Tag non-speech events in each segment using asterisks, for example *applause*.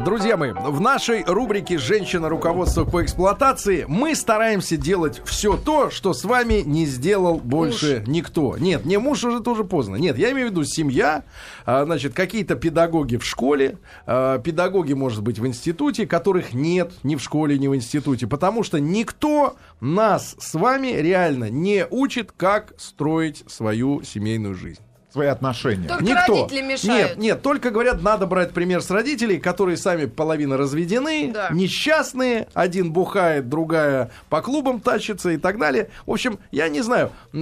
Друзья мои, в нашей рубрике «Женщина. Руководство по эксплуатации» мы стараемся делать все то, что с вами не сделал больше муж. никто. Нет, не муж уже тоже поздно. Нет, я имею в виду семья, а, значит, какие-то педагоги в школе, а, педагоги, может быть, в институте, которых нет ни в школе, ни в институте, потому что никто нас с вами реально не учит, как строить свою семейную жизнь свои отношения. Только Никто. родители мешают. Нет, нет, только говорят, надо брать пример с родителей, которые сами половина разведены, Да. несчастные, один бухает, другая по клубам тащится и так далее. В общем, я не знаю, э,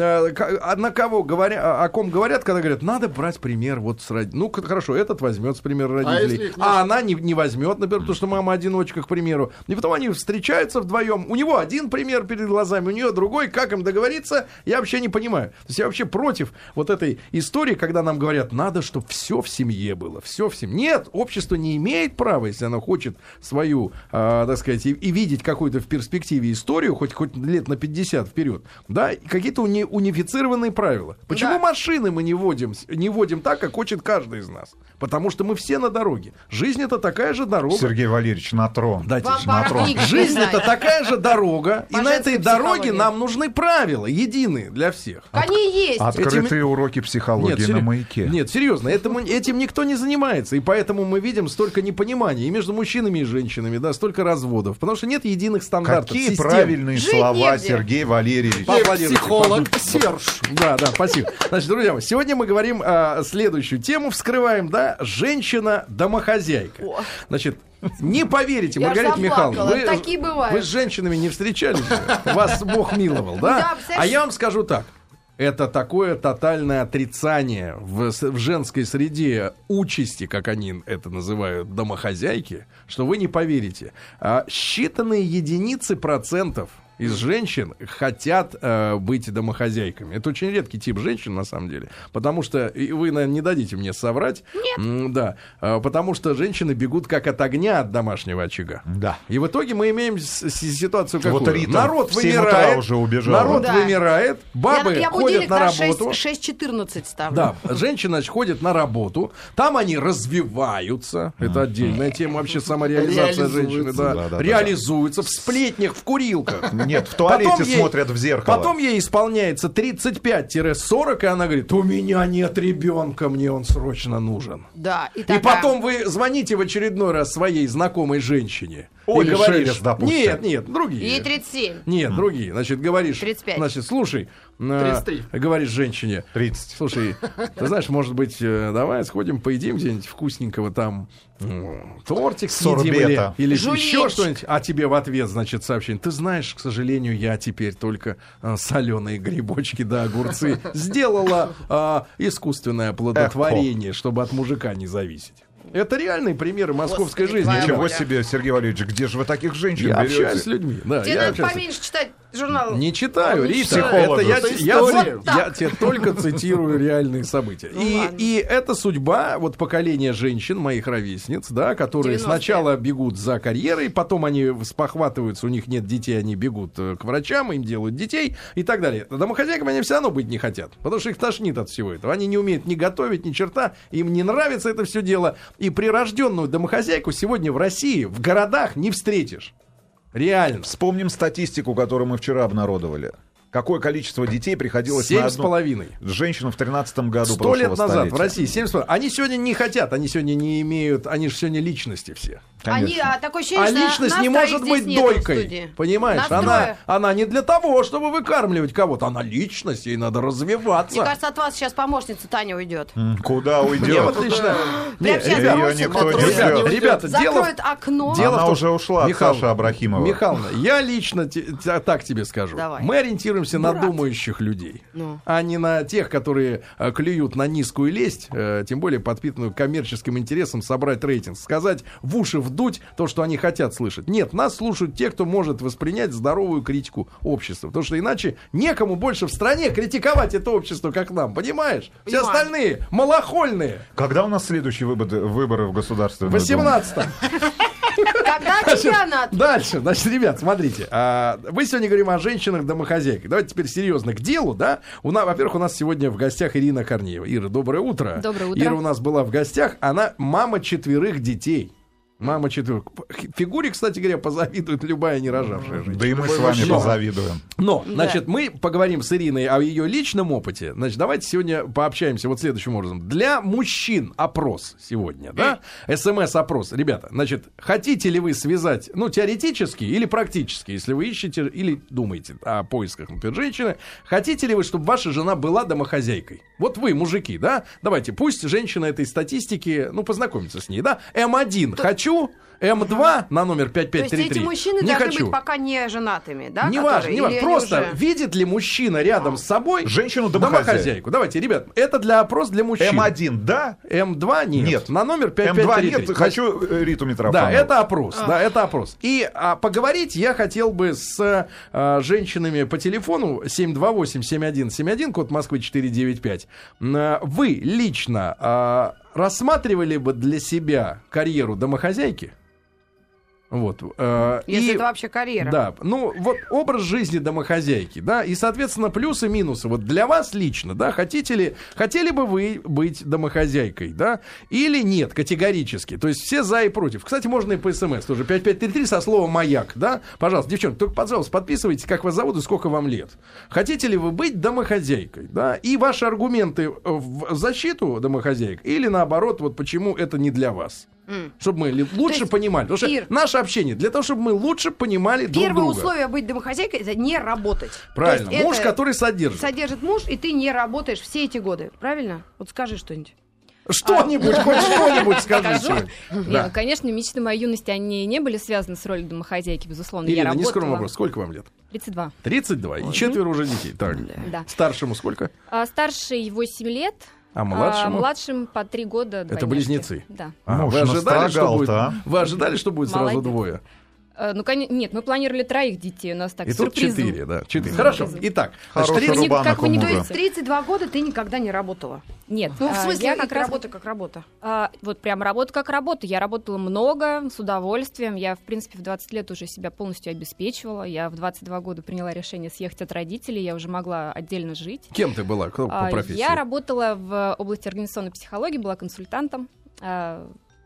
а на кого говоря, о ком говорят, когда говорят, надо брать пример вот с родителей. Ну, хорошо, этот возьмет с примера родителей, если их а, она не, не возьмет, например, потому что мама одиночка, к примеру. И потом они встречаются вдвоем. У него один пример перед глазами, у нее другой. Как им договориться, я вообще не понимаю. То есть я вообще против вот этой истории, когда нам говорят, надо, чтобы все в семье было, все в семье. Нет, общество не имеет права, если оно хочет свою, а, так сказать, и, и видеть какую-то в перспективе историю, хоть, хоть лет на 50 вперед, да, какие-то уни- унифицированные правила. Почему Да. машины мы не водим, с- не водим так, как хочет каждый из нас? Потому что мы все на дороге. Жизнь это такая же дорога. Сергей Валерьевич, на трон. Дайте Вам на трон. Жизнь это такая же дорога, и на этой дороге нам нужны правила, единые для всех. Они есть. Открытые уроки психологии сери- на маяке. нет, серьезно, этому, этим никто не занимается, и поэтому мы видим столько непонимания и между мужчинами и женщинами, да, столько разводов, потому что нет единых стандартов. Какие систем. правильные Жить слова, негде. Сергей Валерьевич. Поаплодируйте. Психолог Серж. Да, да, спасибо. Значит, друзья мои, сегодня мы говорим а, следующую тему, вскрываем, да, женщина-домохозяйка. О. Значит, не поверите, *laughs* Я Маргарита Михайловна, бывают. вы с женщинами не встречались, вас Бог миловал, Да, да? А я вам скажу так. Это такое тотальное отрицание в, в женской среде участи, как они это называют, домохозяйки, что вы не поверите. А считанные единицы процентов из женщин хотят э, быть домохозяйками. Это очень редкий тип женщин, на самом деле. Потому что, и вы, наверное, не дадите мне соврать. Нет. да. А, потому что женщины бегут как от огня от домашнего очага. Да. И в итоге мы имеем с- с- ситуацию какую? Вот Рита народ в семь утра вымирает, уже убежала. народ Да. вымирает, бабы я, я ходят будильник на работу. 6, 6.14 ставлю. Да, женщины значит, ходят на работу, там они развиваются, это отдельная тема вообще самореализация женщины, да, реализуются в сплетнях, в курилках. *laughs* Нет, в туалете Потом ей- смотрят в зеркало. Потом ей исполняется 35-40, и она говорит, у меня нет ребенка, мне он срочно нужен. Да, и, И такая, потом вы звоните в очередной раз своей знакомой женщине. Оле и говоришь, Шелест, допустим. нет, нет, другие. Ей 37. Нет, другие. Значит, говоришь... 35. Значит, слушай, э, 33. говоришь женщине... 30. Слушай, ты знаешь, может быть, э, давай сходим, поедим где-нибудь вкусненького там тортик съедим или, или еще что-нибудь. А тебе в ответ, значит, сообщение. Ты знаешь, к сожалению, я теперь только соленые грибочки да огурцы *laughs* сделала а, искусственное оплодотворение, чтобы от мужика не зависеть. Это реальные примеры московской Господи, жизни. Ничего себе, Сергей Валерьевич, где же вы таких женщин Я берете? общаюсь с людьми. Да, Тебе я надо общаюсь поменьше читать журнал. Не читаю, Рита. Это я, Это я, история. я- я тебе только цитирую реальные события. Ну и, ладно. и это судьба вот поколения женщин, моих ровесниц, да, которые 90-е. сначала бегут за карьерой, потом они спохватываются, у них нет детей, они бегут э, к врачам, им делают детей и так далее. Домохозяйками они все равно быть не хотят, потому что их тошнит от всего этого. Они не умеют ни готовить, ни черта, им не нравится это все дело. И прирожденную домохозяйку сегодня в России, в городах не встретишь. Реально. Вспомним статистику, которую мы вчера обнародовали. Какое количество детей приходилось Семь на с одну... половиной. женщину в 13 году Сто лет назад в столетия. России, 70 Они сегодня не хотят, они сегодня не имеют, они же сегодня личности все. Они, Конечно. а, такое ощущение, А личность не может быть в дойкой. Понимаешь? Она, она не для того, чтобы выкармливать кого-то. Она личность, ей надо развиваться. Мне кажется, от вас сейчас помощница Таня уйдет. Куда уйдет? вот лично... Не, Прям сейчас ребят, Её бросит никто на не трубу. ждет. ребята, дело, в- Закроет окно. дело Она в уже ушла от Михаил- Саши Абрахимова. Михайловна, я лично так тебе скажу. Давай. Мы ориентируемся на Мурат. думающих людей, Ну. а не на тех, которые э, клюют на низкую лесть, э, тем более подпитанную коммерческим интересом собрать рейтинг, сказать в уши вдуть то, что они хотят слышать. Нет, нас слушают те, кто может воспринять здоровую критику общества, потому что иначе некому больше в стране критиковать это общество, как нам, понимаешь? Все Понимаю. остальные малохольные. Когда у нас следующие выборы, выборы в Государственную Думу? 18 Когда чемпионат? Дальше, значит, ребят, смотрите. а, вы сегодня говорим о женщинах-домохозяйках. Давайте теперь серьезно к делу, да? У нас, во-первых, у нас сегодня в гостях Ирина Корнеева. Ира, доброе утро. Доброе утро. Ира у нас была в гостях. Она мама четверых детей. Мама четверка. Фигуре, кстати говоря, позавидует любая не рожавшая женщина. Да и мы с вами Но- позавидуем. Но, Да. значит, мы поговорим с Ириной о ее личном опыте. Значит, давайте сегодня пообщаемся вот следующим образом. Для мужчин опрос сегодня, да? СМС-опрос. Ребята, значит, хотите ли вы связать, ну, теоретически или практически, если вы ищете или думаете о поисках, например, женщины, хотите ли вы, чтобы ваша жена была домохозяйкой? Вот вы, мужики, да? Давайте, пусть женщина этой статистики, ну, познакомится с ней, да? М1 хочу, М2 на номер То есть 5533 эти мужчины не должны хочу. быть пока не женатыми, да? Не важно, не важно. Просто уже- видит ли мужчина рядом с собой Женщину домохозяйку. домохозяйку? Давайте, ребят, это для опрос для мужчин. М1, да? М2 нет. Нет. На номер М2 5533. нет, Значит, хочу э, Риту Да, Митрофанову. это опрос, да, это опрос. И а, поговорить я хотел бы с а, женщинами по телефону 728-7171, код Москвы 495. М, Вы лично а, рассматривали бы для себя карьеру домохозяйки? Вот. э, Если и- это вообще карьера. Да, ну вот образ жизни домохозяйки, да, и, соответственно, плюсы и минусы. Вот для вас лично, да, хотите ли, хотели бы вы быть домохозяйкой, да, или нет, категорически. То есть все за и против. Кстати, можно и по смс тоже. 5533 со словом «маяк», да. Пожалуйста, девчонки, только, пожалуйста, подписывайтесь, как вас зовут и сколько вам лет. Хотите ли вы быть домохозяйкой, да, и ваши аргументы в защиту домохозяек, или наоборот, вот почему это не для вас. Чтобы мы лучше есть, понимали. Потому что Ир, наше общение для того, чтобы мы лучше понимали друг Первое друга. условие быть домохозяйкой это не работать. Правильно. Муж, который содержит. содержит муж, и ты не работаешь все эти годы. Правильно? Вот скажи что-нибудь. Что-нибудь, хоть что-нибудь скажи сегодня. Не, Да. ну, конечно, мечты моей юности, они не были связаны с ролью домохозяйки, безусловно. я Ирина, не работала. скромный вопрос. Сколько вам лет? 32. 32. И четверо уже детей. Так. Да. Старшему сколько? А старший 8 лет, А младшему? а младшим по 3 года. Это близнецы? Да. А, Муж вы ожидали, что будет, а? вы ожидали, что будет сразу Молодец. двое? Э, Ну, коне- нет, мы планировали троих детей, у нас так И тут сюрпризом. четыре, да. Четыре. Хорошо. Итак, Хороший 30 рубанок как вы не. То есть 32 года ты никогда не работала. Нет, Ну, в а, смысле, я как раз работа как работа. А, вот прям работа как работа. Я работала много, с удовольствием. Я, в принципе, в 20 лет уже себя полностью обеспечивала. Я в 22 года приняла решение съехать от родителей. Я уже могла отдельно жить. Кем ты была? Кто по А, профессии? Я работала в области организационной психологии, была консультантом.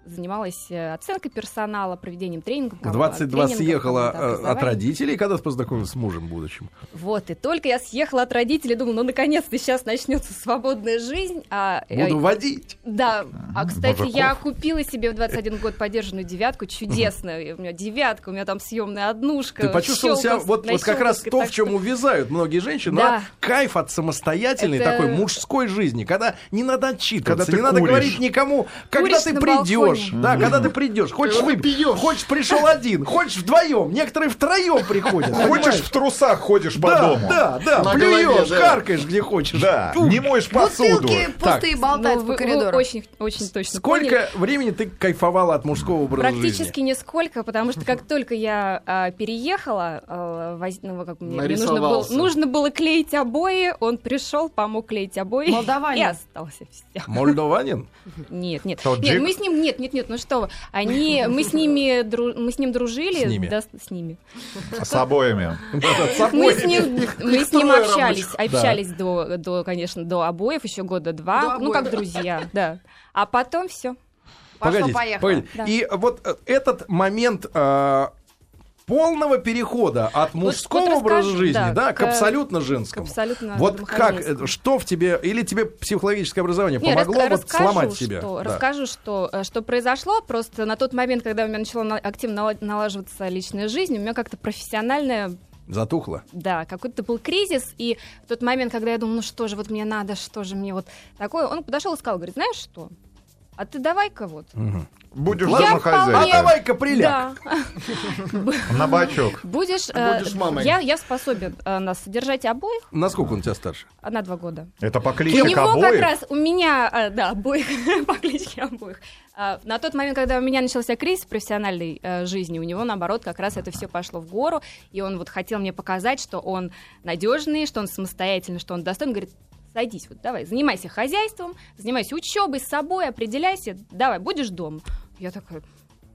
Занималась э, оценкой персонала, проведением тренингов. В 22 тренингов, съехала командного э, от родителей, когда ты познакомилась с мужем будущим? Вот, и только я съехала от родителей, думала, ну, наконец-то сейчас начнется свободная жизнь. А, э, Буду водить. Да, а кстати, мужиков. я купила себе в 21 год подержанную девятку, чудесная. У меня девятка, у меня там съемная однушка. Ты почувствовал себя, вот, вот как раз то, в чем увязают многие женщины, Да. кайф от самостоятельной Это- такой мужской жизни, когда не надо отчитываться, Когда ты не надо говорить никому, когда ты на придешь, да, когда ты придешь, хочешь выпить, хочешь пришел один, хочешь вдвоем, некоторые втроем приходят. Хочешь, в трусах ходишь по дому. да, да, плюешь, харкаешь где хочешь. Да, не моешь посуду. Бутылки пустые Ну, болтают вы- по коридору. очень, очень точно Сколько времени ты кайфовала от мужского образа Практически жизни? нисколько, потому что как только я а, переехала, а, ну, как мне, мне нужно было, Нарисовался. нужно было клеить обои, он пришел, помог клеить обои Молдаванин. и остался. Все. Молдованин? Нет, нет, нет, мы с ним, нет, нет, нет, ну что вы, они, мы с ними, дру- мы с ним дружили, С ними? да, с, ними. С обоями. Мы с ним, мы с ним общались, общались до, до, конечно, до обоев еще года два, ну как друзья, да. А потом все. Погодите, Пошло-поехало. погодите. Да. И вот э, этот момент э, полного перехода от мужского вот образа расскажу, жизни, да, да, к, к- абсолютно женскому. абсолютно вот как, что в тебе, или тебе психологическое образование Не, помогло раска- вот расскажу, сломать себя? Что, Да. Расскажу, что, э, что произошло. Просто на тот момент, когда у меня начала на- активно нала- налаживаться личная жизнь, у меня как-то профессиональная Затухло. да, какой-то был кризис, и в тот момент, когда я думала, ну что же вот мне надо, что же мне вот такое, он подошел и сказал, говорит, знаешь что, а ты давай-ка вот. Будешь Ладно, Я А домохозяйкой. давай-ка приляг. Да, На бачок. будешь... э, Будешь мамой. Я, я способен э, нас содержать обоих Насколько он тебя старше? на два года. Это по У кличке него как обоих. раз, у меня, э, да, обоих, *laughs* по кличке обоих. А, На тот момент, когда у меня начался кризис в профессиональной э, жизни, у него, наоборот, как раз это все пошло в гору, и он вот хотел мне показать, что он надежный, что он самостоятельный, что он достоин, говорит, садись, вот давай, занимайся хозяйством, занимайся учебой, с собой, определяйся, давай, будешь дома. Я такая,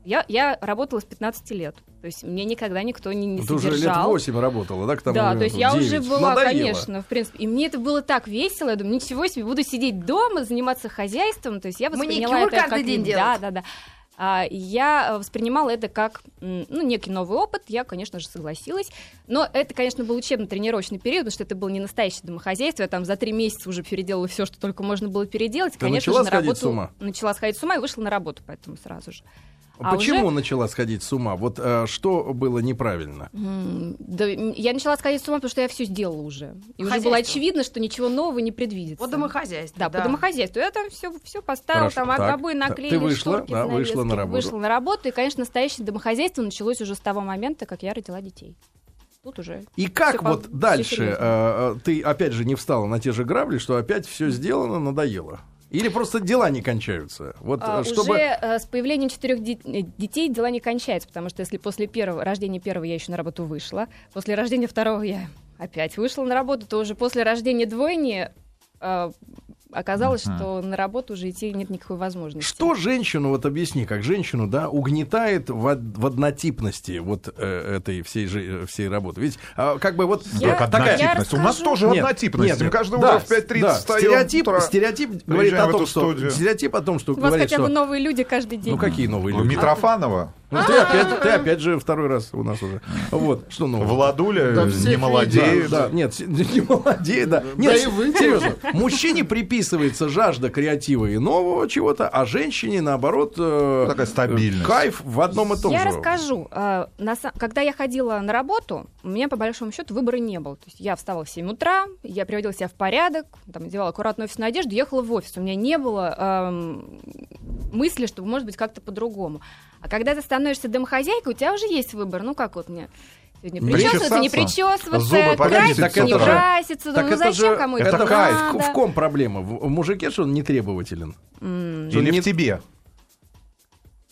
я, я работала с 15 лет, то есть мне никогда никто не, не Ты уже лет содержал. 8 работала, да, к тому Да, моменту? то есть я уже 9. была, Надоело. конечно, в принципе. И мне это было так весело. Я думаю, ничего себе, буду сидеть дома, заниматься хозяйством. То есть я восприняла Маникюр это каждый как... день Да, делать. да, да. А, я э, воспринимала это как ну, некий новый опыт, я, конечно же, согласилась. Но это, конечно, был учебно-тренировочный период, потому что это было не настоящее домохозяйство. Я там за три месяца уже переделала все, что только можно было переделать. Ты конечно начала же, на сходить работу... с ума? Начала сходить с ума и вышла на работу, поэтому сразу же. А Почему уже- начала сходить с ума? Вот э, что было неправильно? М, Да, я начала сходить с ума, потому что я все сделала уже. И уже было очевидно, что ничего нового не предвидится. По домохозяйству. Да, по домохозяйству. Я там все, все поставила, Хорошо, там так, обои наклеили, Ты вышла, шторки, да, вышла на работу. Вышла на работу, и, конечно, настоящее домохозяйство началось уже с того момента, как я родила детей. Тут уже. И как по- вот всё дальше э, э, ты опять же не встала на те же грабли, что опять все сделано, надоело? Или просто дела не кончаются? Вот А, э, чтобы... Уже э, с появлением четырех де- э, детей дела не кончаются, потому что если после первого рождения первого я еще на работу вышла, после рождения второго я опять вышла на работу, то уже после рождения двойни э, оказалось, Мгм. что на работу уже идти нет никакой возможности. Что женщину, вот объясни, как женщину, да, угнетает в, од- в однотипности вот э, этой всей, жи- всей работы? Ведь а, как бы вот Я- Как такая... я однотипность. У нас расскажу. тоже Нет, однотипность. нет, нет. каждое Да, утро в 5.30 да, встаем. Стереотип, утро. стереотип говорит о том, что... студию. Стереотип о том, что У вас говорит, хотя бы что... новые люди каждый день. Ну какие новые У люди? Митрофанова, Ну, ты, опять, ты опять же второй раз у нас уже. Вот, что нового? Владуля Да всех *laughs* не молодеет. Да, да, нет, не молодеет, да. Нет, и вы серьезно, мужчине приписывается жажда креатива и нового чего-то, а женщине, наоборот, э, Такая стабильность. э, кайф в одном и том Я же. расскажу. А, на са- Когда я ходила на работу, у меня, по большому счету, выбора не было. То есть я вставала в 7 утра, я приводила себя в порядок, там, надевала аккуратную офисную одежду, ехала в офис. У меня не было эм, мысли, что может быть как-то по-другому. А когда ты становишься домохозяйкой, у тебя уже есть выбор. Ну, как вот мне сегодня причесываться, не причесываться, зубы краситься, почистить, не так это же- краситься. Так ну, это зачем же, кому это это кайф. надо? В ком проблема? В мужике, что он не требователен? Что Или не- в тебе.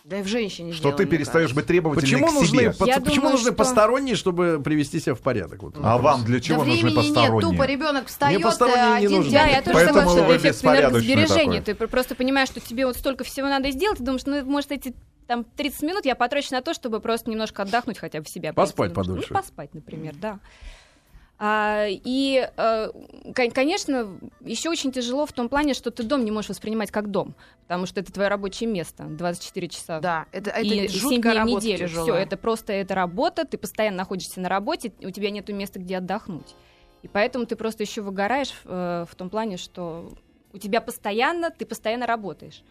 Да и в женщине Что дело, ты мне перестаешь кажется. быть требовательным Почему к нужны, себе. пац- Я почему думаю, нужны что- посторонние, чтобы привести себя в порядок? Вот А вопрос. вам для Да чего нужны времени нет, посторонние? тупо ребенок встает, посторонние не один нужны. Да, я тоже Поэтому согласна, что это эффект энергосбережения. такой. Ты просто понимаешь, что тебе вот столько всего надо сделать, ты думаешь, ну, может, эти там 30 минут я потрачу на то, чтобы просто немножко отдохнуть хотя бы в себя. Поспать подольше. Ну, поспать, например, да. А, и, кон- конечно, еще очень тяжело в том плане, что ты дом не можешь воспринимать как дом, потому что это твое рабочее место 24 часа Да, это, это и жуткая 7 дней в работа неделю. Все, это просто это работа, ты постоянно находишься на работе, у тебя нет места, где отдохнуть. И поэтому ты просто еще выгораешь э, в том плане, что у тебя постоянно, ты постоянно работаешь.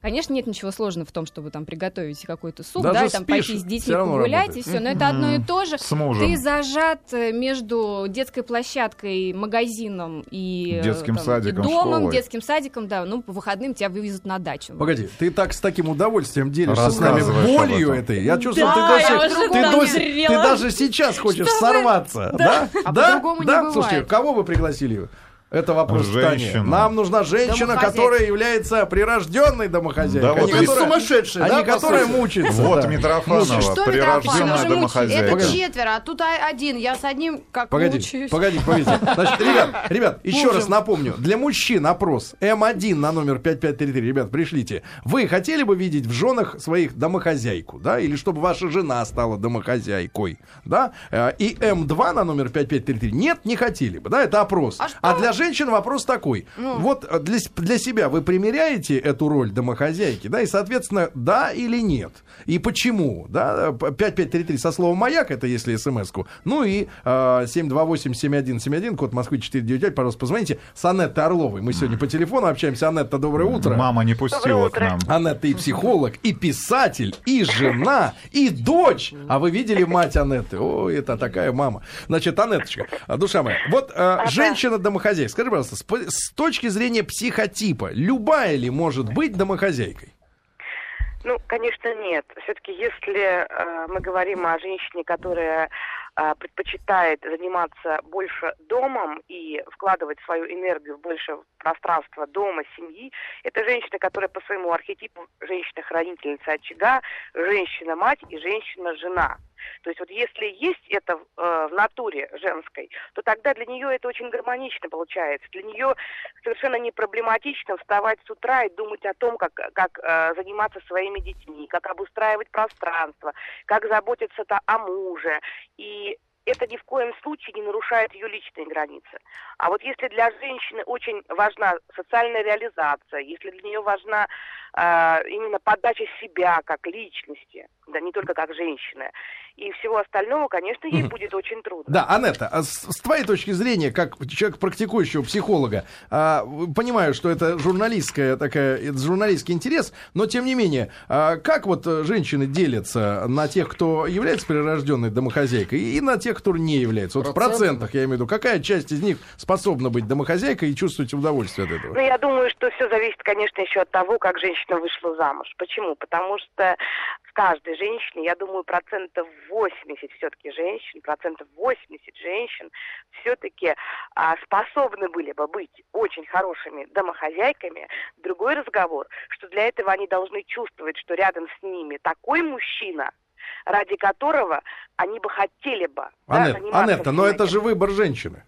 Конечно, нет ничего сложного в том, чтобы там приготовить какой-то суп, Даже да, и там спишь, пойти с детьми погулять, и все. Но это одно и то же. С мужем. Ты зажат э, между детской площадкой, магазином и э, Детским там, и садиком, домом, школой. детским садиком, да. Ну, по выходным тебя вывезут на дачу. Погоди, ты так с таким удовольствием делишься с нами болью этой. Я чувствую, Да, ты, до я сих- уже ты, до сих- ты даже сейчас хочешь сорваться. Да? А да? по-другому не да? бывает. Слушайте, кого вы пригласили? Это вопрос. Женщину. Нам нужна женщина, которая является прирожденной домохозяйкой. Да а вот не вы которая- сумасшедшие, а да, не которая мучается. Вот да. Митрофанова, Что прирожденная домохозяйка. Это четверо, а тут а- один. Я с одним как Погоди, мучаюсь. погоди, погоди. Значит, ребят, ребят, *laughs* еще раз напомню. Для мужчин опрос М1 на номер 5533. Ребят, пришлите. Вы хотели бы видеть в женах своих домохозяйку, да? Или чтобы ваша жена стала домохозяйкой, да? Э, И М2 на номер 5533. Нет, не хотели бы, да? Это опрос. А? А для женщин вопрос такой. Вот э, для, для себя вы примеряете эту роль домохозяйки, да? И, соответственно, да или нет? И почему, да? П- 5533 со словом «маяк», это если смс-ку. Ну и э, 728-7171, код Москвы 495, пожалуйста, позвоните с Анеттой Орловой. Мы сегодня по телефону общаемся. Анетта, доброе утро. Мама не пустила к нам. Анетта и психолог, и писатель, и жена, и дочь. А вы видели мать Анетты? О, это такая мама. Значит, Анетточка, а, душа моя, вот э, женщина-домохозяйка, скажи, пожалуйста, с, с точки зрения психотипа, любая ли может быть домохозяйкой? Ну, конечно, нет. Все-таки, если э, мы говорим о женщине, которая э, предпочитает заниматься больше домом и вкладывать свою энергию в больше пространства дома, семьи, это женщина, которая по своему архетипу женщина-хранительница очага, женщина-мать и женщина-жена. То есть вот если есть это э, в натуре женской, то тогда для нее это очень гармонично получается. Для нее совершенно не проблематично вставать с утра и думать о том, как, как э, заниматься своими детьми, как обустраивать пространство, как заботиться-то о муже. И это ни в коем случае не нарушает ее личные границы. А вот если для женщины очень важна социальная реализация, если для нее важна именно подача себя как личности, да, не только как женщины. И всего остального, конечно, ей будет очень трудно. Да, Анетта, а с, с твоей точки зрения, как человек практикующего психолога, а, понимаю, что это журналистская такая, это журналистский интерес, но тем не менее, а, как вот женщины делятся на тех, кто является прирожденной домохозяйкой, и на тех, кто не является? Вот в процентах, я имею в виду, какая часть из них способна быть домохозяйкой и чувствовать удовольствие от этого? Ну, я думаю, что все зависит, конечно, еще от того, как женщина вышла замуж. Почему? Потому что в каждой женщине, я думаю, процентов 80 все-таки женщин, процентов 80 женщин все-таки а, способны были бы быть очень хорошими домохозяйками. Другой разговор, что для этого они должны чувствовать, что рядом с ними такой мужчина, ради которого они бы хотели бы да, Анет, заниматься Анетта, но это же выбор женщины.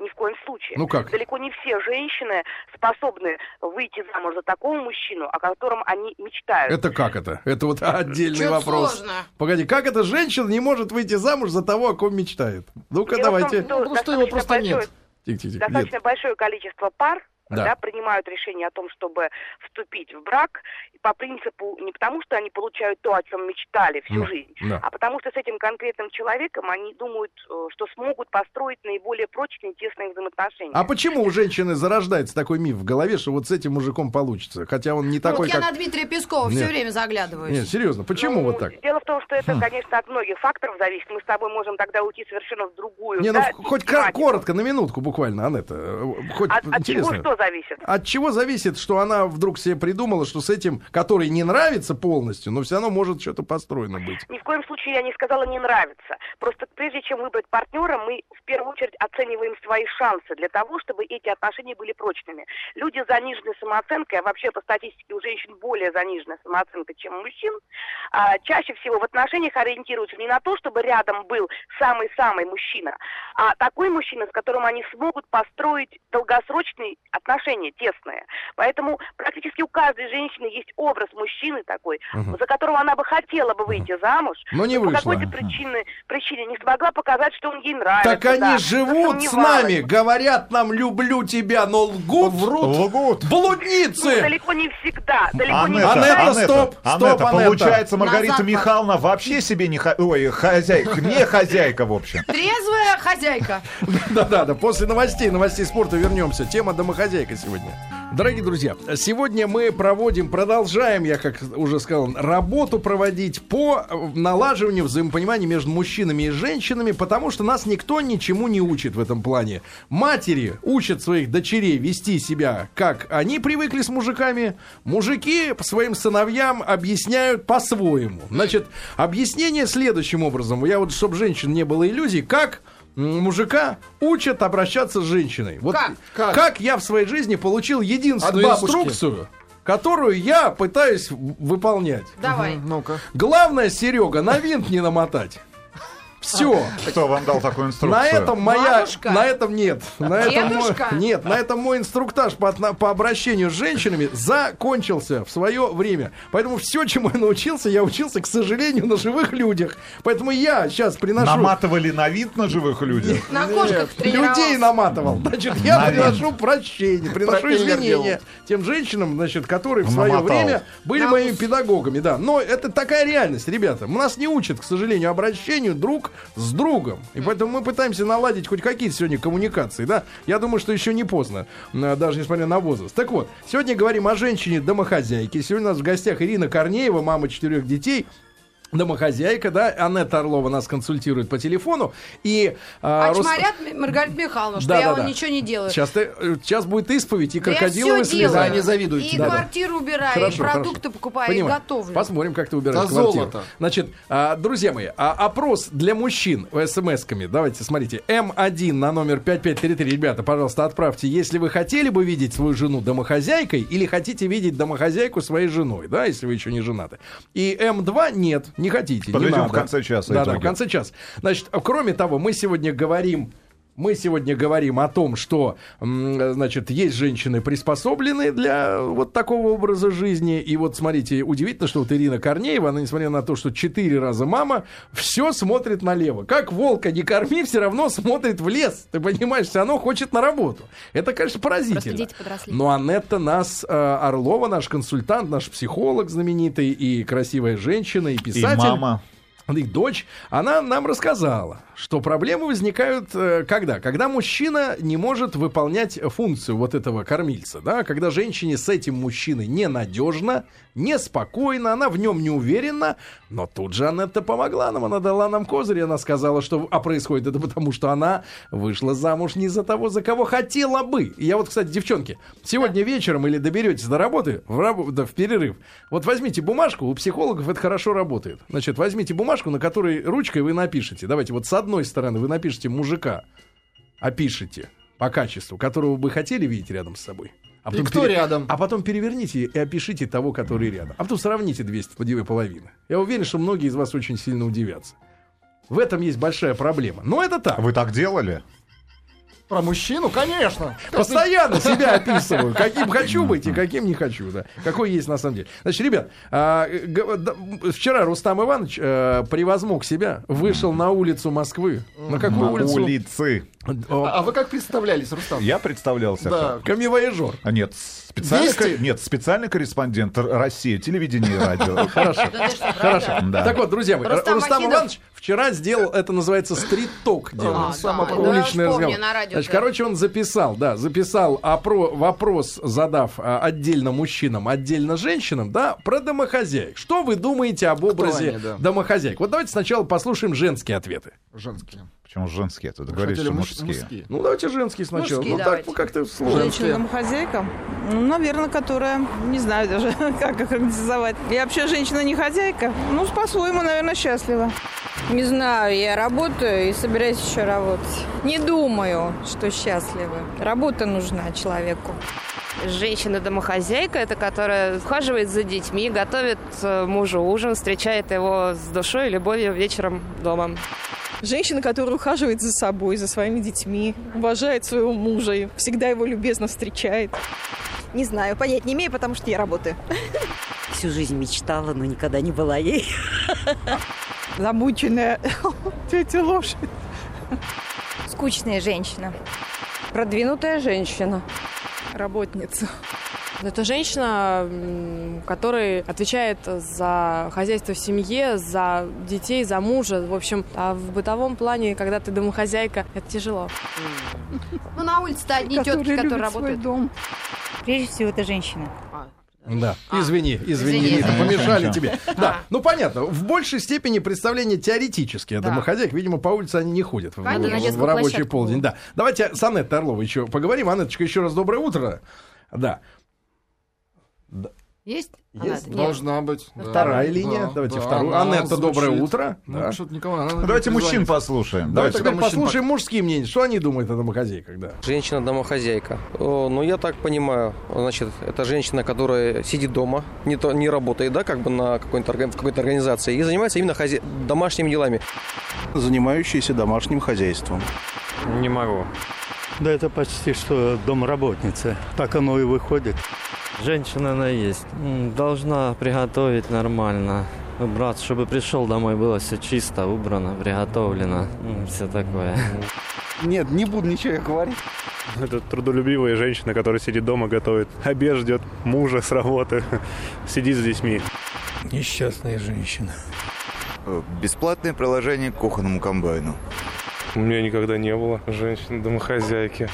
Ни в коем случае. Ну как? Далеко не все женщины способны выйти замуж за такого мужчину, о котором они мечтают. Это как это? Это вот отдельный Чё вопрос. сложно? Погоди, как это женщина не может выйти замуж за того, о ком мечтает? Ну-ка, Дело в том, давайте. что Ну, просто его просто большое- нет. Тихо-тихо-тихо. Нет. достаточно большое количество пар Да. да. принимают решение о том, чтобы вступить в брак и по принципу не потому, что они получают то, о чем мечтали всю Да, жизнь, да. а потому что с этим конкретным человеком они думают, э, что смогут построить наиболее прочные тесные взаимоотношения. А почему у женщины зарождается такой миф в голове, что вот с этим мужиком получится? Хотя он не Ну, такой, вот я как... на Дмитрия Пескова Нет. все время заглядываюсь. Нет, серьезно, почему Ну, вот так? Хм. Дело в том, что это, конечно, от многих факторов зависит. Мы с тобой можем тогда уйти совершенно в другую. Не, ну да, в- хоть коротко, на минутку буквально, Анетта. э, Хоть От, от чего интересно. что зависит? От чего зависит, что она вдруг себе придумала, что с этим, который не нравится полностью, но все равно может что-то построено быть? Ни в коем случае я не сказала не нравится. Просто прежде чем выбрать партнера, мы в первую очередь оцениваем свои шансы для того, чтобы эти отношения были прочными. Люди с заниженной самооценкой, а вообще по статистике у женщин более заниженная самооценка, чем у мужчин, а, чаще всего в отношениях ориентируются не на то, чтобы рядом был самый-самый мужчина, а такой мужчина, с которым они смогут построить долгосрочные отношения, тесные. Поэтому практически у каждой женщины есть образ мужчины такой, за которого она бы хотела бы выйти замуж, Но не по вышла. какой-то причине, причине не смогла показать, что он ей нравится. Так они да, живут с нами, говорят нам «люблю тебя», но лгут, врут. Лгут. Ну, Блудницы! далеко не всегда, далеко не Анетта, Анетта, всегда. Анетта, стоп, стоп, Анетта, Анетта. получается, Маргарита Назад, Михайловна вообще себе не... хо- Ой, хозяйка, не хозяйка, в общем. Трезвая хозяйка. *laughs* Да-да-да, после новостей, новостей спорта вернемся. Тема домохозяйка сегодня. Дорогие друзья, сегодня мы проводим, продолжаем, я как уже сказал, работу проводить по налаживанию взаимопонимания между мужчинами и женщинами, потому что нас никто ничему не учит в этом плане. Матери учат своих дочерей вести себя, как они привыкли с мужиками. Мужики своим сыновьям объясняют по-своему. Значит, объяснение следующим образом. Я вот, чтобы женщин не было иллюзий, как мужика учат обращаться с женщиной. Вот Как? Как? как я в своей жизни получил единственную От бабушки. инструкцию, которую я пытаюсь выполнять. Давай. Ну-ка. Главное, Серега, на винт не намотать. Все. Кто вам дал такую инструкцию? На этом моя, Бабушка? на этом нет, на этом мой, нет, на этом мой инструктаж по, по обращению с женщинами закончился в свое время. Поэтому все, чему я научился, я учился, к сожалению, на живых людях. Поэтому я сейчас приношу Наматывали на вид на живых людях? *laughs* На кошках людей наматывал. Значит, я На приношу прощение, приношу извинения тем женщинам, значит, которые в свое Намотал. время были На моими ус. педагогами, да. Но это такая реальность, ребята. Нас не учат, к сожалению, обращению друг с другом. И поэтому мы пытаемся наладить хоть какие-то сегодня коммуникации, да. Я думаю, что еще не поздно, э, даже несмотря на возраст. Так вот, сегодня говорим о женщине-домохозяйке. Сегодня у нас в гостях Ирина Корнеева, мама четырех детей. Домохозяйка, да, Анетта Орлова нас консультирует по телефону. И а, А Рус- чморят Маргарита Михайловна, что Да, я да, вот да. ничего не делаю. Сейчас, ты, э, сейчас будет исповедь и Да крокодиловые всё слезы. Да, не завидуйте. И Да, да. квартиру убираю, и Хорошо, продукты хорошо. покупаю, и Понимаю. готовлю. Посмотрим, как ты убираешь За квартиру. золото. Значит, а, друзья мои, а, опрос для мужчин смс-ками. Давайте, смотрите. М1 на номер 5533. Ребята, пожалуйста, отправьте, если вы хотели бы видеть свою жену домохозяйкой или хотите видеть домохозяйку своей женой, да, если вы еще не женаты. И М2 нет, не хотите. не Подведем надо. в конце часа Да, да, в конце часа. Значит, кроме того, мы сегодня говорим Мы сегодня говорим о том, что, значит, есть женщины, приспособленные для вот такого образа жизни. И вот, смотрите, удивительно, что вот Ирина Корнеева, она, несмотря на то, что четыре раза мама, все смотрит налево. Как волка не корми, все равно смотрит в лес. Ты понимаешь, все равно хочет на работу. Это, конечно, поразительно. дети подросли. Но Анетта нас, э, Орлова, наш консультант, наш психолог знаменитый, и красивая женщина, и И писатель мама. Их дочь, она нам рассказала, что проблемы возникают э, когда? Когда мужчина не может выполнять функцию вот этого кормильца, да, когда женщине с этим мужчиной ненадежно, неспокойно, она в нем не уверена, но тут же Анетта помогла нам, она дала нам козырь, она сказала, что, а происходит это потому, что она вышла замуж не за того, за кого хотела бы. И я вот, кстати, девчонки, сегодня вечером или доберетесь до работы, в, раб- да, в перерыв, вот возьмите бумажку, у психологов это хорошо работает. Значит, возьмите бумажку, на которой ручкой вы напишите. Давайте вот с одной стороны вы напишите мужика, опишите по качеству, которого вы хотели видеть рядом с собой. А И кто рядом? А потом переверните и опишите того, который рядом. А потом сравните 200 половины. Я уверен, что многие из вас очень сильно удивятся. В этом есть большая проблема. Но это так. Вы так делали? Про мужчину, конечно. *laughs* Постоянно себя описываю, каким хочу быть и каким не хочу, да. Какой есть на самом деле. Значит, ребят, а, г- да, вчера Рустам Иванович, э, превозмог себя, вышел на улицу Москвы. На какую На улицу? улицы. О, А вы как представлялись, Рустам? Я представлялся. Да. Камевояжер. А нет, специальный, ко- нет, специальный корреспондент России, телевидение и радио. *laughs* Хорошо. Хорошо. Так вот, друзья мои, Рустам. Иванович вчера сделал, это называется стрит-ток. А, уличный разговор. короче, он записал, да, записал опро- вопрос, задав а, отдельно мужчинам, отдельно женщинам, да, про домохозяек. Что вы думаете об образе домохозяек? Вот давайте сначала послушаем женские ответы. Женские. Почему женские? Тут говорится, Хотели что муж- мужские. Ну, давайте женские сначала. Мужские ну, так давайте. ну, как-то сложно. Женщина-домохозяйка? Ну, наверное, которая, не знаю даже, *laughs* как охарактеризовать. Я вообще женщина не хозяйка. Ну, по-своему, наверное, счастлива. Не знаю, я работаю и собираюсь еще работать. Не думаю, что счастливы. Работа нужна человеку. Женщина-домохозяйка, это которая ухаживает за детьми, готовит э, мужу ужин, встречает его с душой и любовью вечером дома. Женщина, которая ухаживает за собой, за своими детьми, уважает своего мужа и всегда его любезно встречает. Не знаю, понять не имею, потому что я работаю. *laughs* Всю жизнь мечтала, но никогда не была ей. *laughs* Замученная *laughs* тетя лошадь. Скучная женщина. Продвинутая женщина. Работница. Это женщина, которая отвечает за хозяйство в семье, за детей, за мужа. В общем, а в бытовом плане, когда ты домохозяйка, это тяжело. Ну, на улице-то одни тетки, которые работают. дом. Прежде всего, это женщина. Да, А. извини, извини, Извини. Рита, помешали тебе. Да, ну понятно, в большей степени представления теоретические Да. домохозяек, видимо, по улице они не ходят в, Конечно. в- На в детскую рабочий площадку. полдень. Да. Давайте с Анеттой Орловой еще поговорим. Анеточка, еще раз доброе утро. Да. Есть? Есть. Анетта? Нет. Должна быть. да. Вторая линия. Да, Давайте да, вторую. она Анетта, доброе утро. Ну, Да. что-то никого Ну, Давайте мужчин послушаем. Давайте Давайте. теперь мужчин послушаем мужские мнения. Что они думают о домохозяйках, да? Женщина-домохозяйка. О, Ну, я так понимаю, значит, это женщина, которая сидит дома, не, то, не работает, да, как бы на какой-то, в какой-то организации, и занимается именно хозя- домашними делами. занимающиеся домашним хозяйством. Не могу. Да это почти что домработница. Так оно и выходит. Женщина она есть. Должна приготовить нормально. Брат, чтобы пришел домой, было все чисто, убрано, приготовлено. Все такое. Нет, не буду ничего говорить. Это трудолюбивая женщина, которая сидит дома, готовит обед, ждет мужа с работы, сидит с детьми. Несчастная женщина. Бесплатное приложение к кухонному комбайну. У меня никогда не было женщины-домохозяйки.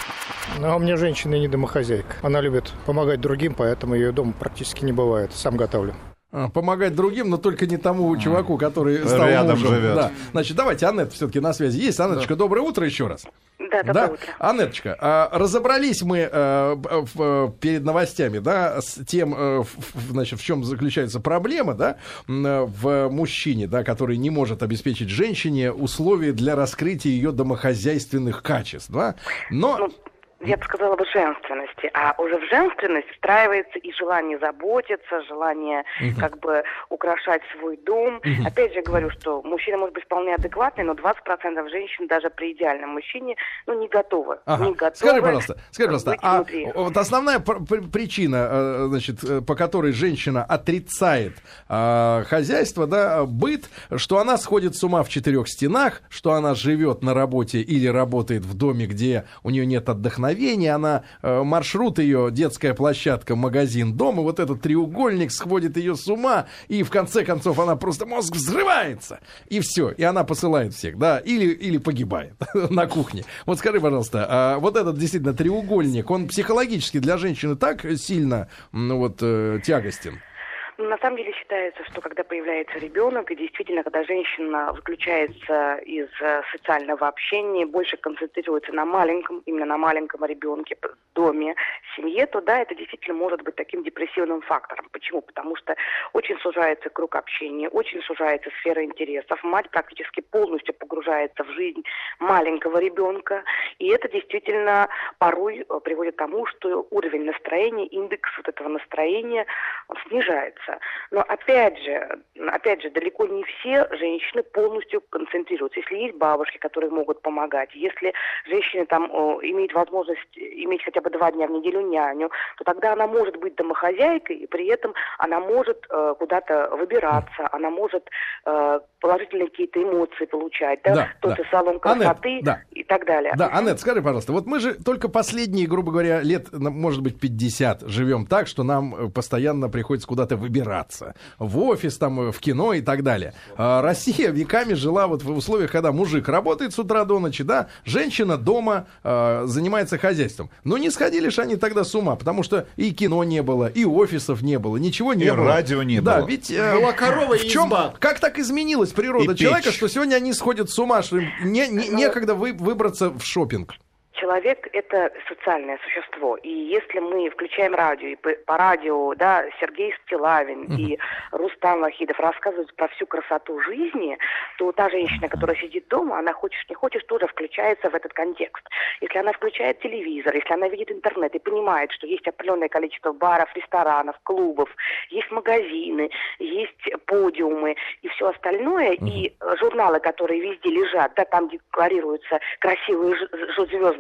Но у меня женщина не домохозяйка. Она любит помогать другим, поэтому ее дома практически не бывает. Сам готовлю. А, Помогать другим, но только не тому чуваку, который стал Рядом мужем. живет. Да. Значит, давайте, Анетта все-таки на связи есть. Анеточка, доброе утро еще раз. Да, доброе утро. Анеточка, а, разобрались мы э, в, э, перед новостями, да, с тем, э, значит, в чем заключается проблема, да, э, в мужчине, да, который не может обеспечить женщине условия для раскрытия ее домохозяйственных качеств, да. Но Ну, я бы сказала бы женственности, а уже в женственность встраивается и желание заботиться, желание Мгм. как бы украшать свой дом. Мгм. Опять же говорю, что мужчина может быть вполне адекватный, но 20% женщин даже при идеальном мужчине ну, не готовы. Ага. Не готовы Скажи, пожалуйста, скажи, пожалуйста, а внутри. вот основная пр- пр- причина, э, значит, э, по которой женщина отрицает э, хозяйство, да, быт, что она сходит с ума в четырех стенах, что она живет на работе или работает в доме, где у нее нет отдохновения, она э, маршрут ее детская площадка, магазин, дом, и вот этот треугольник сходит ее с ума, и в конце концов она просто мозг взрывается, и все, и она посылает всех, да, или или погибает *laughs* на кухне. Вот скажи, пожалуйста, а вот этот действительно треугольник, он психологически для женщины так сильно, ну вот э, тягостен? На самом деле считается, что когда появляется ребенок, и действительно, когда женщина выключается из э, социального общения, больше концентрируется на маленьком, именно на маленьком ребенке, доме, семье, то да, это действительно может быть таким депрессивным фактором. Почему? Потому что очень сужается круг общения, очень сужается сфера интересов, мать практически полностью погружается в жизнь маленького ребенка, и это действительно порой э, приводит к тому, что уровень настроения, индекс вот этого настроения снижается. Но опять же, опять же, далеко не все женщины полностью концентрируются. Если есть бабушки, которые могут помогать, если женщина там имеет возможность иметь хотя бы два дня в неделю няню, то тогда она может быть домохозяйкой, и при этом она может э, куда-то выбираться, она может э, положительные какие-то эмоции получать, да, Да, тот да. и салон красоты да. и так далее. Да, Анет, скажи, пожалуйста, вот мы же только последние, грубо говоря, лет, ну, может быть, 50 живем так, что нам э, постоянно приходится куда-то выбираться. В офис, там, э, в кино и так далее. А Россия веками жила вот в условиях, когда мужик работает с утра до ночи, да, женщина дома э, занимается хозяйством. Но не сходили же они тогда с ума, потому что и кино не было, и офисов не было, ничего не И было. радио не да, было. ведь... э, Была корова в и чем, изба. как так изменилась природа И человека, печь. что сегодня они сходят с ума, что им не, не- некогда вы, выбраться в шопинг. Человек – это социальное существо. И если мы включаем радио, и по, по радио, да, Сергей Стилавин и Рустам Вахидов рассказывают про всю красоту жизни, то та женщина, которая сидит дома, она хочешь не хочешь, тоже включается в этот контекст. Если она включает телевизор, если она видит интернет и понимает, что есть определенное количество баров, ресторанов, клубов, есть магазины, есть подиумы и все остальное, и э, журналы, которые везде лежат, да, там декларируется красивая ж-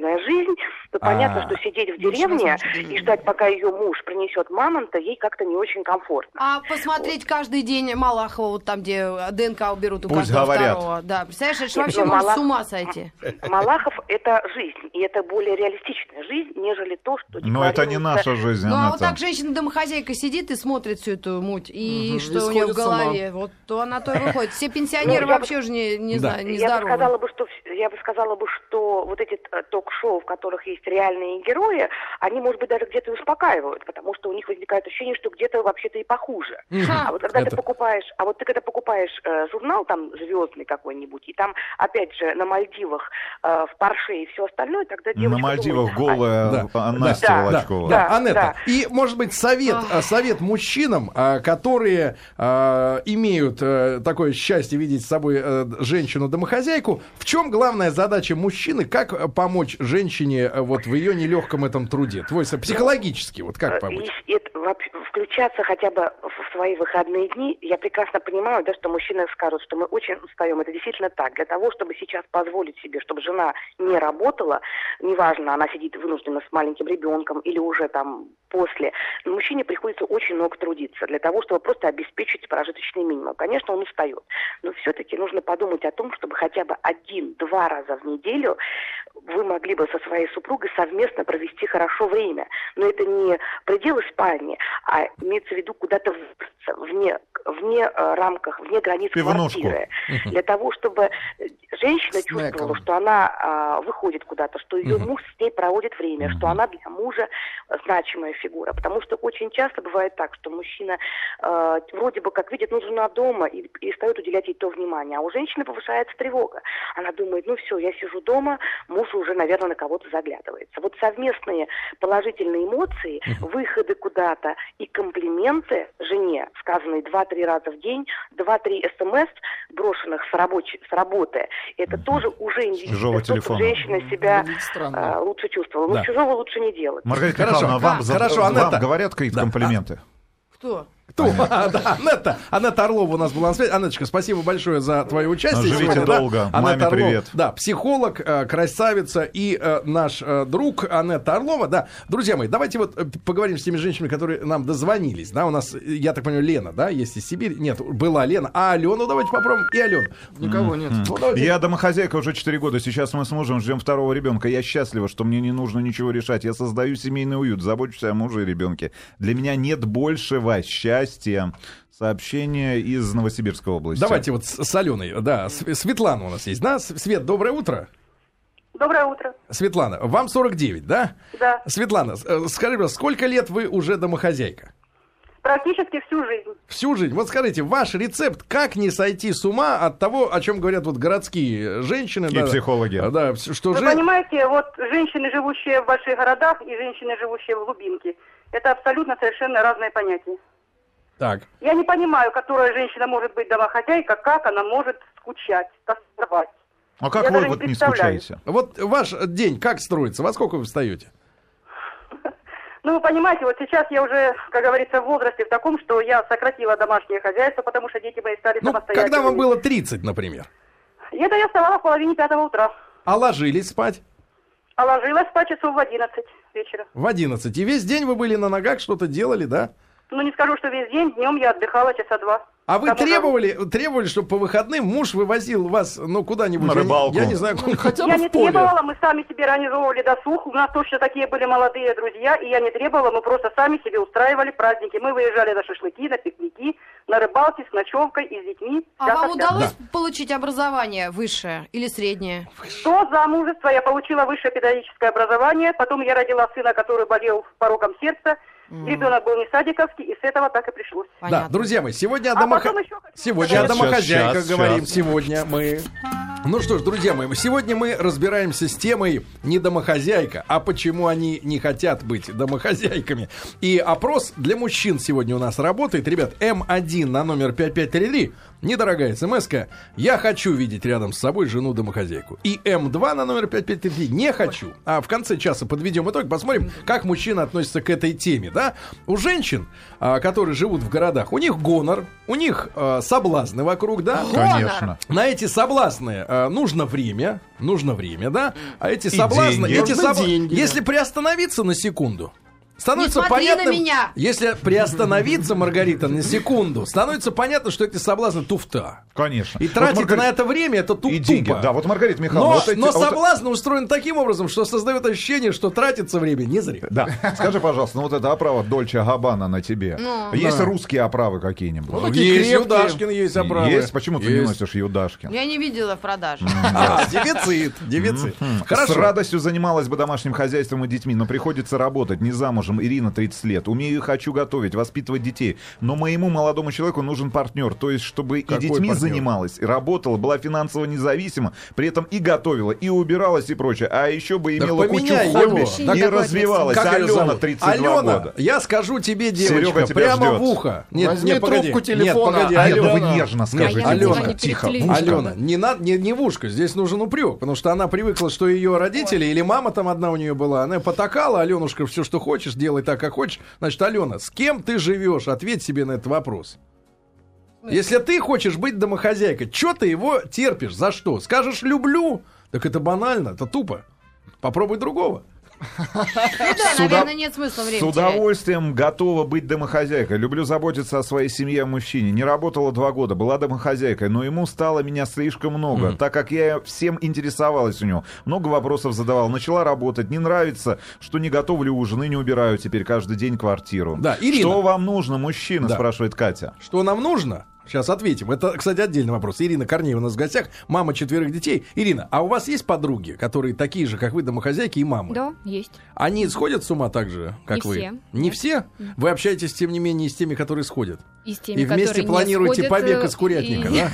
звездная жизнь, то понятно, А. что сидеть в деревне и ждать, пока ее муж принесет мамонта, ей как-то не очень комфортно. А посмотреть каждый день Малахова, вот там, где ДНК уберут у Пусть каждого говорят. второго. Да, представляешь, это вообще ну, может Малах- с ума сойти. *laughs* Малахов – это жизнь, и это более реалистичная жизнь, нежели то, что Но это не наша жизнь, Ну, а вот так женщина-домохозяйка сидит и смотрит всю эту муть, и что и у нее в голове, вот то она то и выходит. Все *laughs* пенсионеры Ну, я вообще уже не, не Да. знаю, не я бы сказала бы, что я бы сказала бы, что вот эти э, ток-шоу, в которых есть реальные герои, они, может быть, даже где-то и успокаивают, потому что у них возникает ощущение, что где-то вообще-то и похуже. А вот когда Это- ты покупаешь, а вот ты когда покупаешь э, журнал там звездный какой-нибудь, и там опять же на Мальдивах э, в Порше и все остальное, тогда девочка На Мальдивах думает, а, голая а, Настя да, Волочкова. Да, Да, Анетта. да. И, может быть, совет, совет мужчинам, а, которые а, имеют такое счастье видеть с собой женщину-домохозяйку. В чем главная задача мужчины? Как помочь женщине а, вот в ее нелегком этом труде? Твой психологически, вот как Э, помочь? и включаться хотя бы в свои выходные дни, я прекрасно понимаю, да, что мужчины скажут, что мы очень устаем. Это действительно так. Для того, чтобы сейчас позволить себе, чтобы жена не работала, неважно, она сидит вынуждена с маленьким ребенком или уже там после, мужчине приходится очень много трудиться для того, чтобы просто обеспечить прожиточный минимум. Конечно, он устает, но все-таки нужно подумать о том, чтобы хотя бы один-два раза в неделю вы могли бы со своей супругой совместно провести хорошо время. Но это не пределы спальни, а имеется в виду куда-то вне, вне э, рамках, вне границ Пивнушку. квартиры. Для того, чтобы женщина чувствовала, что она а, выходит куда-то, что ее муж с ней проводит время, что она для мужа э, значимая фигура. Потому что очень часто бывает так, что мужчина э, вроде бы как видит, ну, жена дома и перестает уделять ей то внимание, а у женщины повышается тревога. Она думает, ну все, я сижу дома, муж тоже уже, наверное, на кого-то заглядывается. Вот совместные положительные эмоции, выходы куда-то и комплименты жене, сказанные 2-3 раза в день, 2-3 смс, брошенных с, рабочей, с работы, это тоже уже телефона. женщина себя а, лучше чувствовала. Да. Ну, чужого лучше не делать. Маргарита Хорошо, Михайловна, вам, да, за- хорошо, вам Анетта. говорят какие-то Да. комплименты? Кто? Кто? *laughs* А, да, Анетта. Анетта Орлова у нас была на связи. Анеточка, спасибо большое за твое участие. Живите сегодня, да. долго. Анетта Маме Орлова, привет. Да, психолог, э, красавица и э, наш э, друг Анетта Орлова. Да, друзья мои, давайте вот поговорим с теми женщинами, которые нам дозвонились. Да, у нас, я так понимаю, Лена, да, есть из Сибири. Нет, была Лена. А Алену давайте попробуем. И Алену. Никого нет. Ну, давайте. Я домохозяйка уже 4 года. Сейчас мы с мужем ждем второго ребенка. Я счастлива, что мне не нужно ничего решать. Я создаю семейный уют, забочусь о муже и ребенке. Для меня нет большего счастья. Сообщение из Новосибирской области. Давайте вот с, с Аленой. Да, Светлана у нас есть, да? Свет, доброе утро. Доброе утро. Светлана, вам 49, да? Да. Светлана, э, скажи, пожалуйста, сколько лет вы уже домохозяйка? Практически всю жизнь. Всю жизнь. Вот скажите, ваш рецепт, как не сойти с ума от того, о чем говорят вот городские женщины. И да, психологи. Да, да, что Вы же... понимаете, вот женщины, живущие в больших городах, и женщины, живущие в глубинке, это абсолютно совершенно разные понятия. Так. Я не понимаю, которая женщина может быть домохозяйка, как она может скучать, тосковать. А как Я вы даже вот не представляю. скучаете? Вот ваш день как строится? Во сколько вы встаете? *laughs* Ну, вы понимаете, вот сейчас я уже, как говорится, в возрасте в таком, что я сократила домашнее хозяйство, потому что дети мои стали Ну, самостоятельными. когда вам было 30, например. Это я вставала в половине пятого утра, А ложились спать а ложилась спать часов в одиннадцать вечера. в 11. И весь день вы были на ногах, что-то делали, да? Ну, не скажу, что весь день, днем я отдыхала часа два. А вы требовали, требовали, чтобы по выходным муж вывозил вас, ну, куда-нибудь? На я не- рыбалку. Я не, знаю, куда. Хотя Я бы не в поле. требовала, мы сами себе организовывали досуг. У нас точно такие были молодые друзья, и я не требовала, мы просто сами себе устраивали праздники. Мы выезжали на шашлыки, на пикники, на рыбалке с ночевкой и с детьми. А вам удалось получить образование высшее или среднее? До замужества я получила высшее педагогическое образование, потом я родила сына, который болел пороком сердца. Ребенок был не садиковский, и с этого так и пришлось. Да, друзья мои, сегодня о А домохо- потом еще хочу Сегодня Сейчас, о домохозяйках сейчас, говорим. сейчас. Сегодня мы. Ну что ж, друзья мои, сегодня мы разбираемся с темой не домохозяйка, а почему они не хотят быть домохозяйками. И опрос для мужчин сегодня у нас работает. Ребят, М1 на номер 5533. Недорогая смс Я хочу видеть рядом с собой жену-домохозяйку. И М2 на номер 5533. Не хочу. А в конце часа подведем итог, посмотрим, как мужчины относятся к этой теме. Да? У женщин, а, которые живут в городах, у них гонор, у них а, соблазны вокруг, да? Конечно. На эти соблазны э, нужно время, нужно время, да? А эти И соблазны, деньги. эти Нужны собла- деньги, да. если приостановиться на секунду, становится Не смотри на понятно, меня! если приостановиться, Маргарита, на секунду, становится понятно, что эти соблазны туфта. Конечно. И Вот, тратить Маргарита, на это время это тупо. И деньги. Да, вот Маргарита Михайловна, но, вот эти- но вот- соблазн устроен таким образом, что создает ощущение, что тратится время не зря. Да, скажи, пожалуйста, ну вот эта оправа Дольче Габбана на тебе. Ну. Есть Да. русские оправы какие-нибудь? Ну, такие есть крепкие. Юдашкин, есть оправы. Есть? Почему ты не Есть. носишь Юдашкин? Я не видела в продаже. А, дефицит, дефицит. С Хорошо. радостью занималась бы домашним хозяйством и детьми, но приходится работать. Не замужем, Ирина, 30 лет. Умею и хочу готовить, воспитывать детей. Но моему молодому человеку нужен партнер. То есть, чтобы Какой и детьми партнер? занималась, и работала, была финансово независима, при этом и готовила, и убиралась, и прочее. А еще бы Так имела кучу поменяй хобби его. И развивалась. Как Алена, зовут? 32 Алена, года. я скажу тебе, Серега девочка, тебя прямо ждет. в ухо. Нет, Возьми нет, погоди. трубку телефона. Нет, погоди, А Алена. вы нежно скажите. я Алена, не тихо, переклею. в ушко. Алена, не, надо, не, не в ушко, здесь нужен упрек, потому что она привыкла, что ее родители или мама там одна у нее была, она потакала, Аленушка, все, что хочешь, делай так, как хочешь. Значит, Алена, с кем ты живешь? Ответь себе на этот вопрос. Если ты хочешь быть домохозяйкой, что ты его терпишь? За что? Скажешь «люблю», так это банально, это тупо. Попробуй другого. Да, С наверное, нет смысла С времени терять. удовольствием готова быть домохозяйкой. Люблю заботиться о своей семье, о мужчине. Не работала два года, была домохозяйкой, но ему стало меня слишком много, так как я всем интересовалась у него. Много вопросов задавал. Начала работать. Не нравится, что не готовлю ужин и не убираю теперь каждый день квартиру. Да, Ирина. Что вам нужно, мужчина, Да. спрашивает Катя. Что нам нужно? Сейчас ответим. Это, кстати, отдельный вопрос. Ирина Корнеева у нас в гостях, мама четверых детей. Ирина, а у вас есть подруги, которые такие же, как вы, домохозяйки и мамы? Да, есть. Они сходят с ума так же, как Не вы? все. Не все? Вы общаетесь, тем не менее, с теми, которые сходят? И с теми, и вместе которые не планируете сходят, побег э, из курятника, и- да?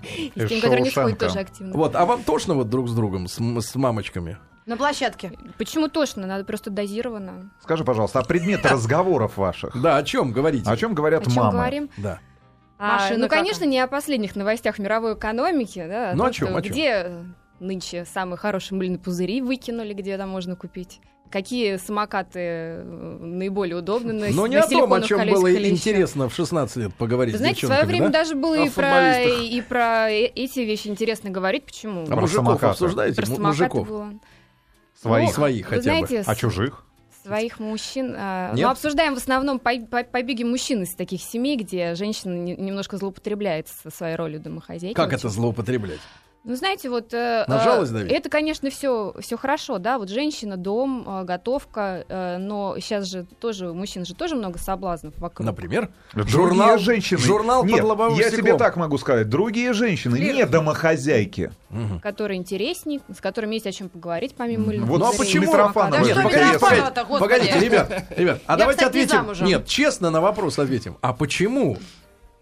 *laughs* И с теми, которые не сходят, тоже активно. Вот, а вам тошно вот друг с другом, с, с мамочками? На площадке. Почему тошно? Надо просто дозированно. Скажи, пожалуйста, а предмет *laughs* разговоров ваших? Да, о чем говорите? О чем говорят О чем мамы? говорим? Да. А, ну, конечно, не о последних новостях мировой экономики, да. Ну, о что о чём? Где нынче самые хорошие мыльные пузыри выкинули, где там можно купить? Какие самокаты э, наиболее удобны на Но не на о том, о чем колесиках было интересно в 16 лет поговорить Вы знаете, в свое время да? даже было О и про, и про э- эти вещи интересно говорить. Почему? А Про мужиков самокаты. обсуждаете? Про мужиков. было. Своих. Ну, Своих хотя знаете, бы. А чужих? Своих мужчин. а, Нет? Ну, обсуждаем в основном по- по- побеги мужчин из таких семей, где женщина не- немножко злоупотребляет со своей ролью домохозяйки. Как это злоупотреблять? Ну, знаете, вот... э, На э, жалость давить? Это, конечно, все, все хорошо, да, вот женщина, дом, э, готовка, э, но сейчас же тоже, у мужчин же тоже много соблазнов вокруг. Например? Другие Журнал- женщины. журнал Нет, под лобовым я стеклом. тебе так могу сказать. Другие женщины, не домохозяйки. Которые интереснее, с которыми есть о чем поговорить, помимо мыльных Вот Ну а почему? Митрофанова Нет, это погодите, погодите, погодите, ребят, ребят, а Я, давайте кстати, не ответим. замужем. Нет, честно на вопрос ответим. А почему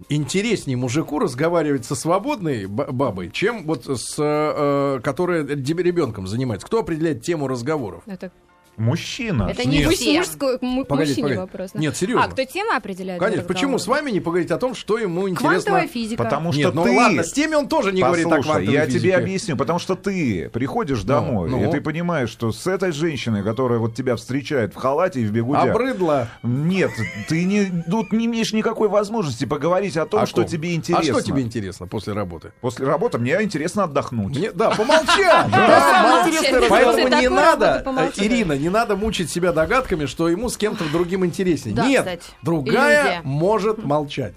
интереснее мужику разговаривать со свободной бабой, чем вот с э, которая ребенком занимается? Кто определяет тему разговоров? Это, Мужчина. это не Нет. мужской, Погодите, мужчине погодите. вопрос. Нет, серьезно. А, кто тема определяет? Конечно, почему с вами не поговорить о том, что ему интересно? Квантовая физика. Потому что Нет, ну ты... ладно, с теми он тоже не говорит о Послушай, квантовой я физике. тебе объясню, потому что ты приходишь домой, ну. и ты понимаешь, что с этой женщиной, которая вот тебя встречает в халате и в бегуде, Обрыдло. нет, ты не, тут не имеешь никакой возможности поговорить о том, О что ком? тебе интересно. А что тебе интересно после работы? После работы мне интересно отдохнуть. Мне- да, *laughs* интересный Поэтому не надо, э, Ирина, не надо мучить себя догадками, что ему с кем-то другим интереснее. Да, Нет, кстати, другая иллюзия. может молчать.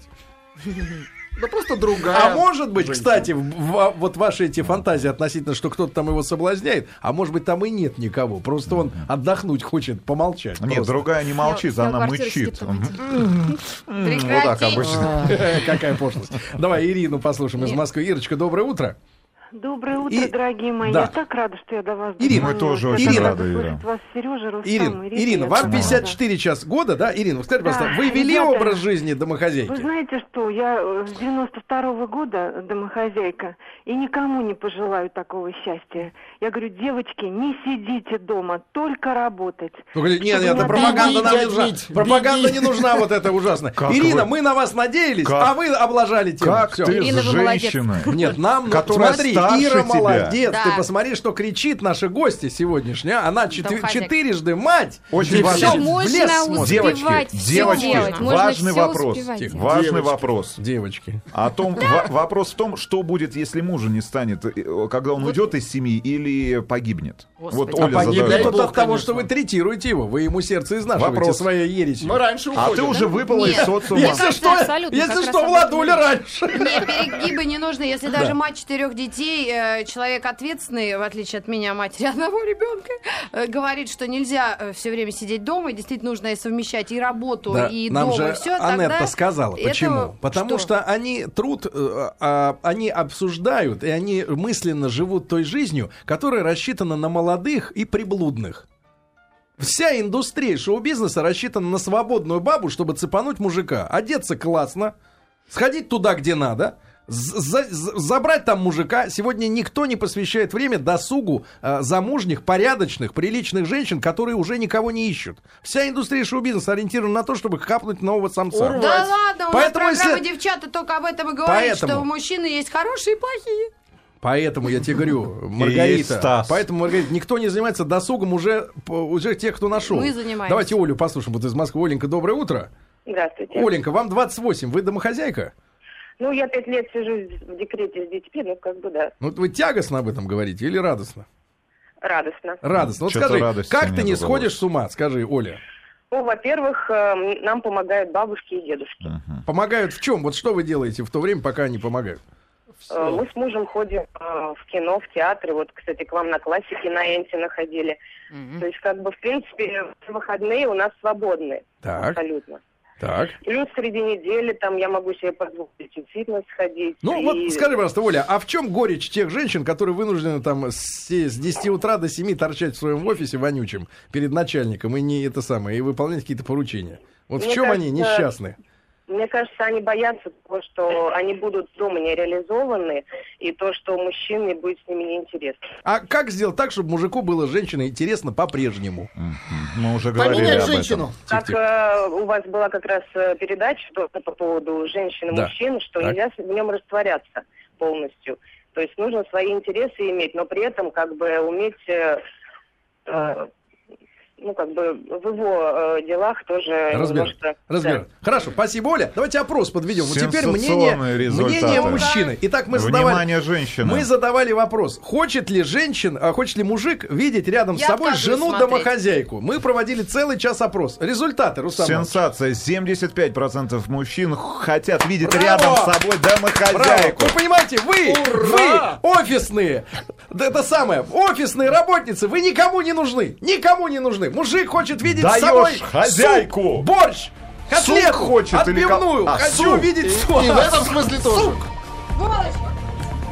Да просто другая. А может быть, женщина. кстати, в- в- вот ваши эти фантазии относительно, что кто-то там его соблазняет, а может быть, там и нет никого. Просто он отдохнуть хочет, помолчать. Нет, просто. другая не молчит, Снял она квартиру, мычит. Вот так обычно. *laughs* Какая пошлость. Давай Ирину послушаем из Москвы. Ирочка, доброе утро. Доброе утро, И- дорогие мои. да. Я так рада, что я до вас Ирина, Мы тоже дозвонилась. очень Ирина. рада Ира. вас, Сережа, Рустам, Ирина, Ирина, Ирина, вам рада. 54 час года, да? Ирина, скажите, пожалуйста, Да, вы вели ребята, образ жизни Вы домохозяйки? знаете что, я э, с 92 года домохозяйка, и никому не пожелаю такого счастья. Я говорю, девочки, не сидите дома, только работать. Только, нет, нет, это не пропаганда Беги, нам не нужна. Пропаганда не нужна, вот это ужасно. Как Ирина, вы- мы на вас надеялись, Как- а вы облажали тему. Как Всё. ты Ирина, вы женщиной? Нет, нам, ну, Которая смотри, старше Ира тебя. молодец. Да. Ты посмотри, что кричит наша гостья сегодняшняя. Она четы- четырежды мать. Очень И важно. Девочки, девочки, важный вопрос. Важный Девочки. вопрос. Девочки. О том, во- вопрос в том, что будет, если мужа не станет, э, когда он уйдет из семьи или погибнет. Господи. Вот А Оля погибнет задает. Бог, от того, что вы третируете его. Вы ему сердце изнашиваете Вопрос. своей ересью. Мы раньше А уходим. ты уже выпала из социума. Если что, Владуля раньше. Нет, перегибы не нужны. Если даже мать четырех детей, э, человек ответственный, в отличие от меня, матери *laughs* одного ребенка, э, говорит, что нельзя все время сидеть дома, и действительно нужно и совмещать и работу, Да, и нам дом, же и все. Анетта сказала, это почему? Потому что? что они труд, э, а, они обсуждают, и они мысленно живут той жизнью, которая рассчитана на молодых и приблудных. Вся индустрия шоу-бизнеса рассчитана на свободную бабу, чтобы цепануть мужика. Одеться классно, сходить туда, где надо, за- забрать там мужика. Сегодня никто не посвящает время досугу э, замужних, порядочных, приличных женщин, которые уже никого не ищут. Вся индустрия шоу-бизнеса ориентирована на то, чтобы хапнуть нового самца. Урвать. Да ладно, у Поэтому нас программа если- девчата только об этом и говорит, Поэтому- что у мужчины есть хорошие и плохие. Поэтому я тебе говорю, *laughs* Маргарита, Стас. поэтому, Маргарита, никто не занимается досугом уже, уже тех, кто нашел. Мы занимаемся. Давайте Олю послушаем, вот из Москвы. Оленька, доброе утро. Здравствуйте. Оленька, вам 28, вы домохозяйка? Ну, я пять лет сижу в декрете с детьми, ну, как бы, да, Ну, вот вы тягостно об этом говорите или радостно? радостно. Радостно. Вот скажи, как ты не сходишь с ума? Скажи, Оля. Ну, во-первых, э, нам помогают бабушки и дедушки. Помогают в чем? Вот что вы делаете в то время, пока они помогают? Э, Мы с мужем ходим э, в кино, в театры. Вот, кстати, к вам на классике на Энтина ходили. То есть, как бы, в принципе, все выходные у нас свободные. Так. Абсолютно. Так. Плюс среди недели там я могу себе позволить в фитнес ходить. Ну, и- вот скажи, пожалуйста, Оля, а в чем горечь тех женщин, которые вынуждены там с, с 10 утра до 7 торчать в своем офисе вонючим перед начальником и не это самое, и выполнять какие-то поручения? Вот в Мне чем они кажется, несчастны? Мне кажется, они боятся того, что они будут дома не реализованы, и то, что мужчине будет с ними неинтересно. А как сделать так, чтобы мужику было с женщиной интересно по-прежнему? Мы уже говорили об этом. Как э, у вас была как раз э, передача по поводу женщин и Да. мужчин, что Так. нельзя в нем растворяться полностью. То есть нужно свои интересы иметь, но при этом как бы уметь, э, э, ну как бы в его э, делах тоже Разбер. немножко... Разбер. Хорошо, спасибо, Оля. Давайте опрос подведем. Вот теперь мнение, результаты. мнение мужчины. Итак, мы задавали, Внимание, женщины. мы задавали вопрос, хочет ли женщин, а хочет ли мужик видеть рядом Я с собой отказываюсь жену смотреть. домохозяйку. Мы проводили целый час опрос. Результаты, Рустам. Сенсация. 75% мужчин хотят видеть Браво! рядом с собой Браво! домохозяйку. Вы понимаете, вы, Ура! вы офисные, да это самое, офисные работницы, вы никому не нужны, никому не нужны. Мужик хочет видеть с Даешь собой хозяйку. суп, борщ, котлету, Суп хочет или ко- отбивную. А, Хочу суп. видеть И, суп. и в этом смысле тоже. Суп.